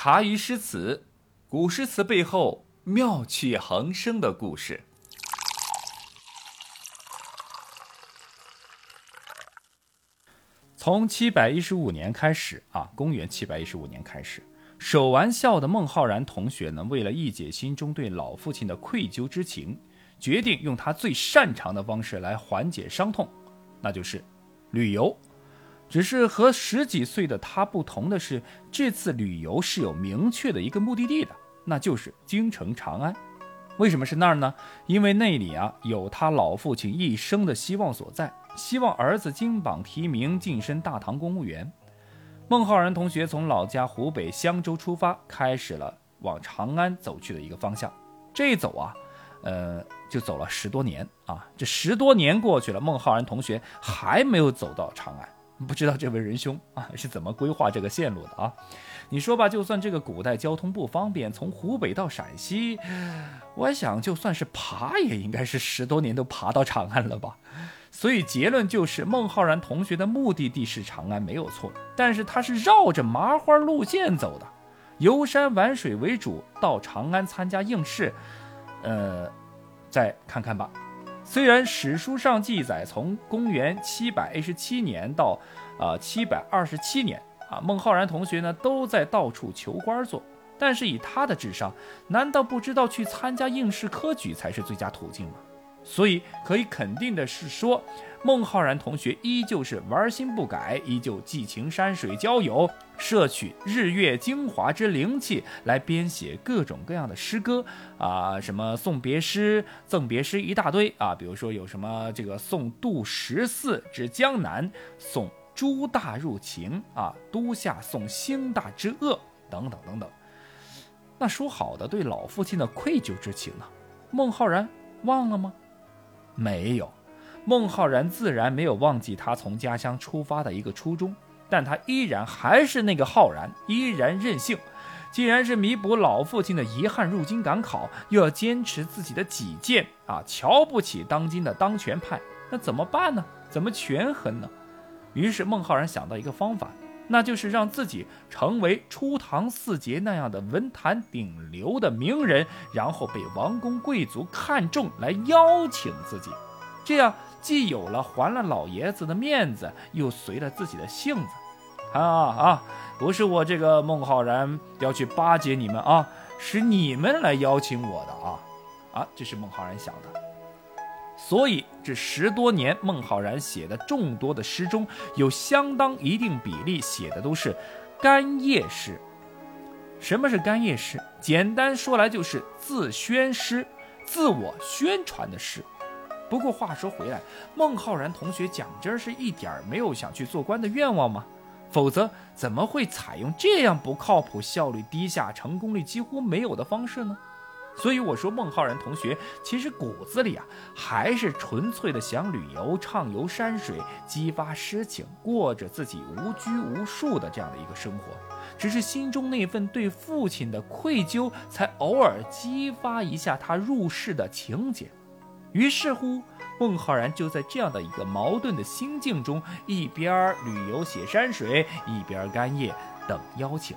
茶余诗词，古诗词背后妙趣横生的故事。从七百一十五年开始啊，公元七百一十五年开始，守完孝的孟浩然同学呢，为了一解心中对老父亲的愧疚之情，决定用他最擅长的方式来缓解伤痛，那就是旅游。只是和十几岁的他不同的是，这次旅游是有明确的一个目的地的，那就是京城长安。为什么是那儿呢？因为那里啊有他老父亲一生的希望所在，希望儿子金榜题名，晋升大唐公务员。孟浩然同学从老家湖北襄州出发，开始了往长安走去的一个方向。这一走啊，呃，就走了十多年啊。这十多年过去了，孟浩然同学还没有走到长安。不知道这位仁兄啊是怎么规划这个线路的啊？你说吧，就算这个古代交通不方便，从湖北到陕西，我想就算是爬，也应该是十多年都爬到长安了吧？所以结论就是，孟浩然同学的目的地是长安没有错，但是他是绕着麻花路线走的，游山玩水为主，到长安参加应试，呃，再看看吧。虽然史书上记载，从公元七百一十七年到，啊七百二十七年啊，孟浩然同学呢都在到处求官做，但是以他的智商，难道不知道去参加应试科举才是最佳途径吗？所以可以肯定的是说，孟浩然同学依旧是玩心不改，依旧寄情山水交友，摄取日月精华之灵气来编写各种各样的诗歌啊，什么送别诗、赠别诗一大堆啊，比如说有什么这个送杜十四之江南，送朱大入秦啊，都下送兴大之鄂等等等等。那说好的对老父亲的愧疚之情呢？孟浩然忘了吗？没有，孟浩然自然没有忘记他从家乡出发的一个初衷，但他依然还是那个浩然，依然任性。既然是弥补老父亲的遗憾，入京赶考，又要坚持自己的己见啊，瞧不起当今的当权派，那怎么办呢？怎么权衡呢？于是孟浩然想到一个方法，那就是让自己成为初唐四杰那样的文坛顶流的名人，然后被王公贵族看中来邀请自己，这样既有了还了老爷子的面子，又随了自己的性子。啊啊！不是我这个孟浩然要去巴结你们啊，是你们来邀请我的啊啊！这是孟浩然想的。所以这十多年，孟浩然写的众多的诗中，有相当一定比例写的都是干谒诗。什么是干谒诗？简单说来就是自宣诗，自我宣传的诗。不过话说回来，孟浩然同学讲真是一点儿没有想去做官的愿望吗？否则怎么会采用这样不靠谱、效率低下、成功率几乎没有的方式呢？所以我说，孟浩然同学其实骨子里啊，还是纯粹的想旅游、畅游山水、激发诗情，过着自己无拘无束的这样的一个生活。只是心中那份对父亲的愧疚，才偶尔激发一下他入世的情节。于是乎，孟浩然就在这样的一个矛盾的心境中，一边旅游写山水，一边干谒等邀请。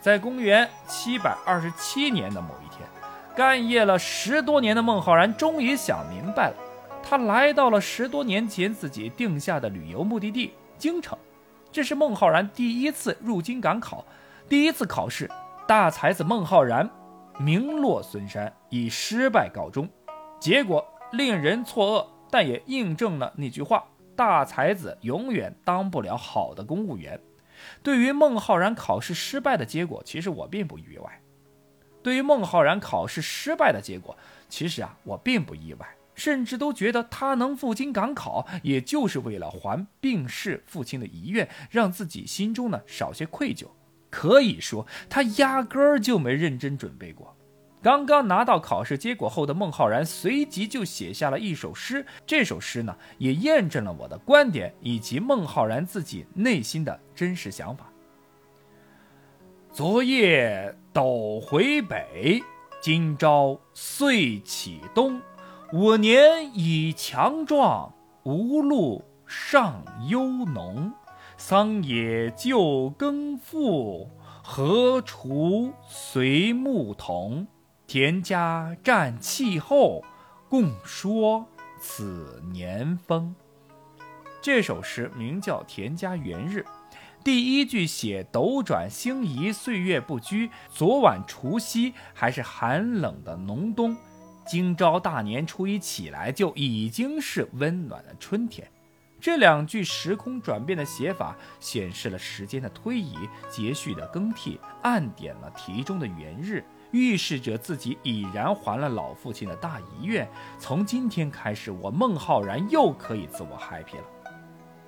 在公元七百二十七年的某一天。干谒了十多年的孟浩然终于想明白了，他来到了十多年前自己定下的旅游目的地京城。这是孟浩然第一次入京赶考，第一次考试，大才子孟浩然名落孙山，以失败告终。结果令人错愕，但也印证了那句话：大才子永远当不了好的公务员。对于孟浩然考试失败的结果，其实我并不意外。对于孟浩然考试失败的结果，其实啊，我并不意外，甚至都觉得他能赴京赶考，也就是为了还病逝父亲的遗愿，让自己心中呢少些愧疚。可以说，他压根儿就没认真准备过。刚刚拿到考试结果后的孟浩然，随即就写下了一首诗。这首诗呢，也验证了我的观点以及孟浩然自己内心的真实想法。昨夜斗回北，今朝岁起东。我年已强壮，无路尚忧农。桑野旧耕赋，何锄随牧童？田家占气候，共说此年丰。”这首诗名叫《田家元日》，第一句写斗转星移，岁月不居。昨晚除夕还是寒冷的农冬，今朝大年初一起来就已经是温暖的春天。这两句时空转变的写法，显示了时间的推移、节序的更替，暗点了题中的元日，预示着自己已然还了老父亲的大遗愿。从今天开始，我孟浩然又可以自我 happy 了。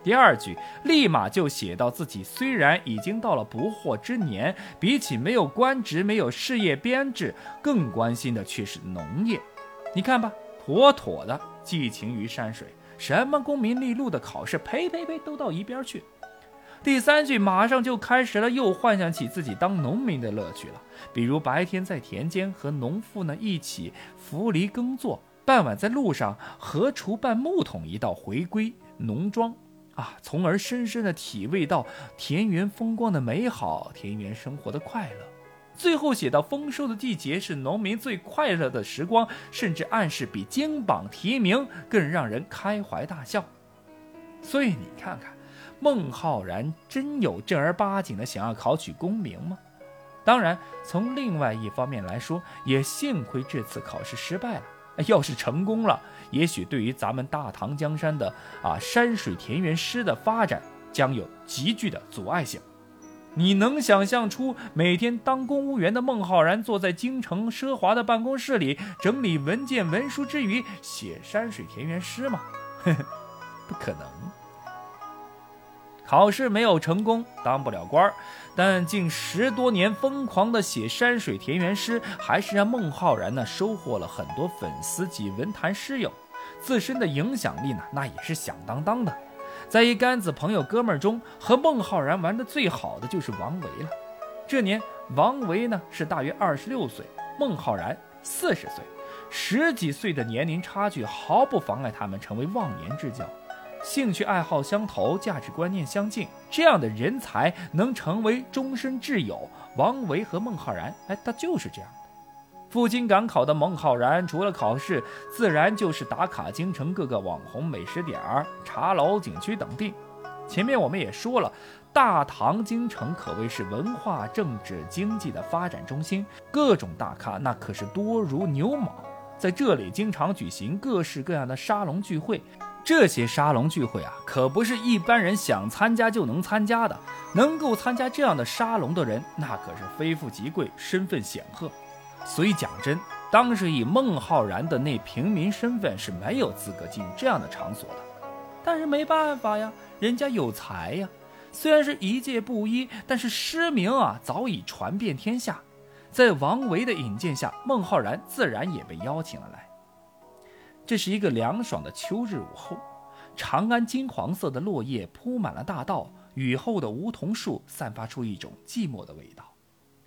第二句立马就写到自己虽然已经到了不惑之年，比起没有官职、没有事业编制，更关心的却是农业。你看吧，妥妥的寄情于山水。什么功名利禄的考试，呸呸呸，都到一边去。第三句马上就开始了，又幻想起自己当农民的乐趣了。比如白天在田间和农妇呢一起扶犁耕作，傍晚在路上和锄伴木桶一道回归农庄，啊，从而深深的体味到田园风光的美好，田园生活的快乐。最后写到丰收的季节是农民最快乐的时光，甚至暗示比金榜题名更让人开怀大笑。所以你看看，孟浩然真有正儿八经的想要考取功名吗？当然，从另外一方面来说，也幸亏这次考试失败了。要是成功了，也许对于咱们大唐江山的啊山水田园诗的发展将有极具的阻碍性。你能想象出每天当公务员的孟浩然坐在京城奢华的办公室里整理文件文书之余写山水田园诗吗？不可能。考试没有成功，当不了官儿，但近十多年疯狂的写山水田园诗，还是让孟浩然呢收获了很多粉丝及文坛诗友，自身的影响力呢那也是响当当的。在一干子朋友哥们儿中，和孟浩然玩的最好的就是王维了。这年，王维呢是大约二十六岁，孟浩然四十岁，十几岁的年龄差距毫不妨碍他们成为忘年之交。兴趣爱好相投，价值观念相近，这样的人才能成为终身挚友。王维和孟浩然，哎，他就是这样的。赴京赶考的孟浩然，除了考试，自然就是打卡京城各个网红美食点儿、茶楼、景区等地。前面我们也说了，大唐京城可谓是文化、政治、经济的发展中心，各种大咖那可是多如牛毛，在这里经常举行各式各样的沙龙聚会。这些沙龙聚会啊，可不是一般人想参加就能参加的。能够参加这样的沙龙的人，那可是非富即贵，身份显赫。所以讲真，当时以孟浩然的那平民身份是没有资格进这样的场所的。但是没办法呀，人家有才呀。虽然是一介布衣，但是诗名啊早已传遍天下。在王维的引荐下，孟浩然自然也被邀请了来。这是一个凉爽的秋日午后，长安金黄色的落叶铺满了大道，雨后的梧桐树散发出一种寂寞的味道。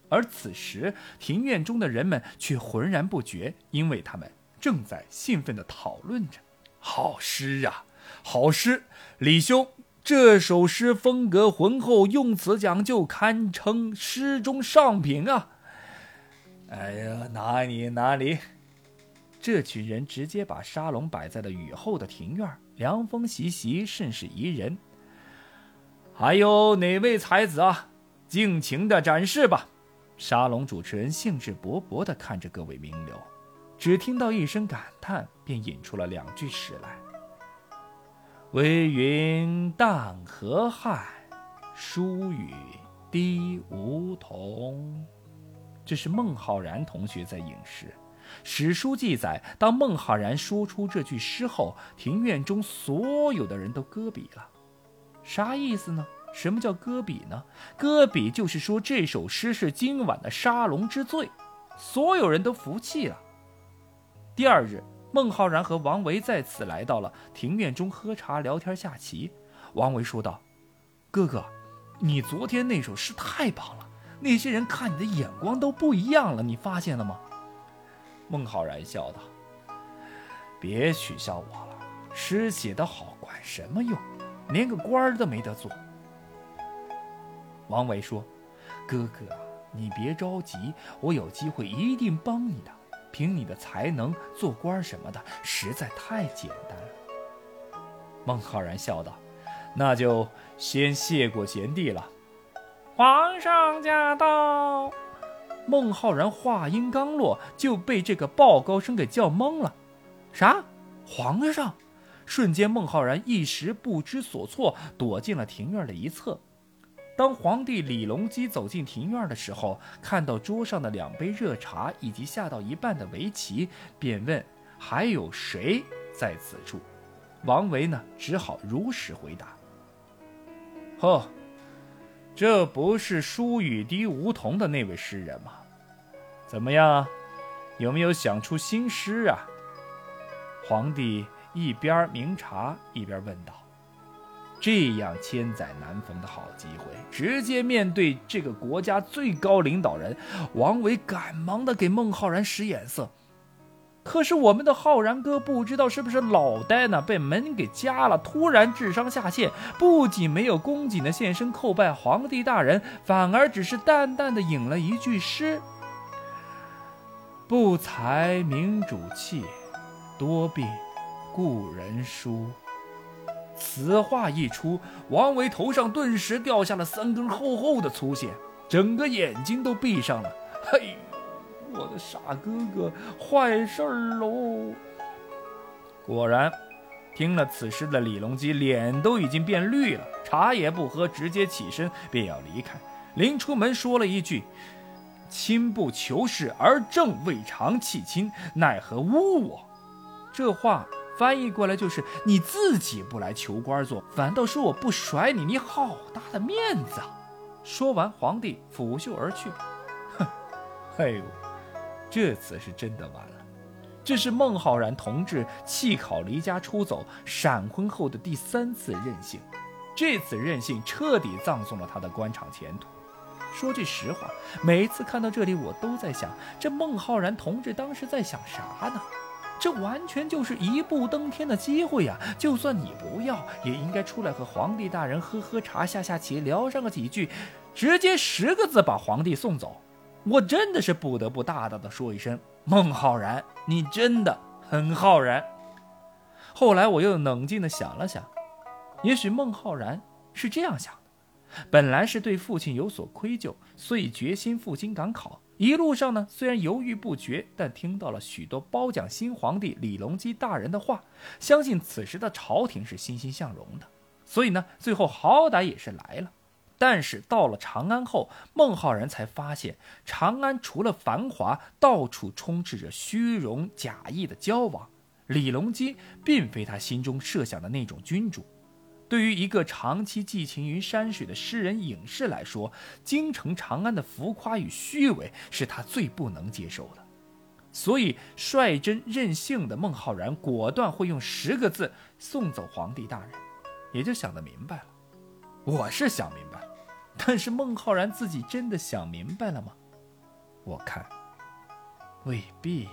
而此时，庭院中的人们却浑然不觉，因为他们正在兴奋地讨论着。好诗啊，好诗！李兄，这首诗风格浑厚，用词讲究，堪称诗中上品啊！哎呀，哪里哪里！这群人直接把沙龙摆在了雨后的庭院，凉风习习，甚是宜人。还有哪位才子啊？尽情的展示吧！沙龙主持人兴致勃勃地看着各位名流，只听到一声感叹，便引出了两句诗来：“微云淡河汉，疏雨滴梧桐。”这是孟浩然同学在吟诗。史书记载，当孟浩然说出这句诗后，庭院中所有的人都搁笔了。啥意思呢？什么叫搁笔呢？搁笔就是说这首诗是今晚的沙龙之最，所有人都服气了。第二日，孟浩然和王维再次来到了庭院中喝茶聊天下棋。王维说道：“哥哥，你昨天那首诗太棒了，那些人看你的眼光都不一样了，你发现了吗？”孟浩然笑道：“别取笑我了，诗写得好管什么用？连个官儿都没得做。”王维说：“哥哥。”你别着急，我有机会一定帮你的。凭你的才能做官什么的，实在太简单了。”孟浩然笑道：“那就先谢过贤弟了。”皇上驾到！孟浩然话音刚落，就被这个报告声给叫懵了。啥？皇上？瞬间，孟浩然一时不知所措，躲进了庭院的一侧。当皇帝李隆基走进庭院的时候，看到桌上的两杯热茶以及下到一半的围棋，便问：“还有谁在此处？”王维呢，只好如实回答：“呵，这不是书雨滴梧桐的那位诗人吗？怎么样，有没有想出新诗啊？”皇帝一边明察一边问道：“这样千载难逢的好机会，直接面对这个国家最高领导人，王维赶忙的给孟浩然使眼色。可是我们的浩然哥不知道是不是脑袋呢被门给夹了，突然智商下线，不仅没有恭谨的现身叩拜皇帝大人，反而只是淡淡的引了一句诗：‘不才明主气。’”多病，故人疏。此话一出，王维头上顿时掉下了三根厚厚的粗线，整个眼睛都闭上了。嘿，我的傻哥哥，坏事儿喽！果然，听了此事的李隆基脸都已经变绿了，茶也不喝，直接起身便要离开。临出门说了一句：“亲不求事，而正未尝弃亲，奈何污我？”这话翻译过来就是：你自己不来求官做，反倒说我不甩你，你好大的面子啊！说完，皇帝拂袖而去。哼，哎呦，这次是真的完了。这是孟浩然同志弃考离家出走、闪婚后的第三次任性，这次任性彻底葬送了他的官场前途。说句实话，每次看到这里，我都在想，这孟浩然同志当时在想啥呢？这完全就是一步登天的机会呀！就算你不要，也应该出来和皇帝大人喝喝茶、下下棋、聊上个几句，直接十个字把皇帝送走。我真的是不得不大大的说一声：孟浩然，你真的很浩然。后来我又冷静的想了想，也许孟浩然是这样想：本来是对父亲有所愧疚，所以决心赴京赶考。一路上呢，虽然犹豫不决，但听到了许多褒奖新皇帝李隆基大人的话，相信此时的朝廷是欣欣向荣的，所以呢，最后好歹也是来了。但是到了长安后，孟浩然才发现，长安除了繁华，到处充斥着虚荣假意的交往。李隆基并非他心中设想的那种君主。对于一个长期寄情于山水的诗人隐士来说，京城长安的浮夸与虚伪是他最不能接受的。所以，率真任性的孟浩然果断会用十个字送走皇帝大人，也就想得明白了。我是想明白了，但是孟浩然自己真的想明白了吗？我看，未必。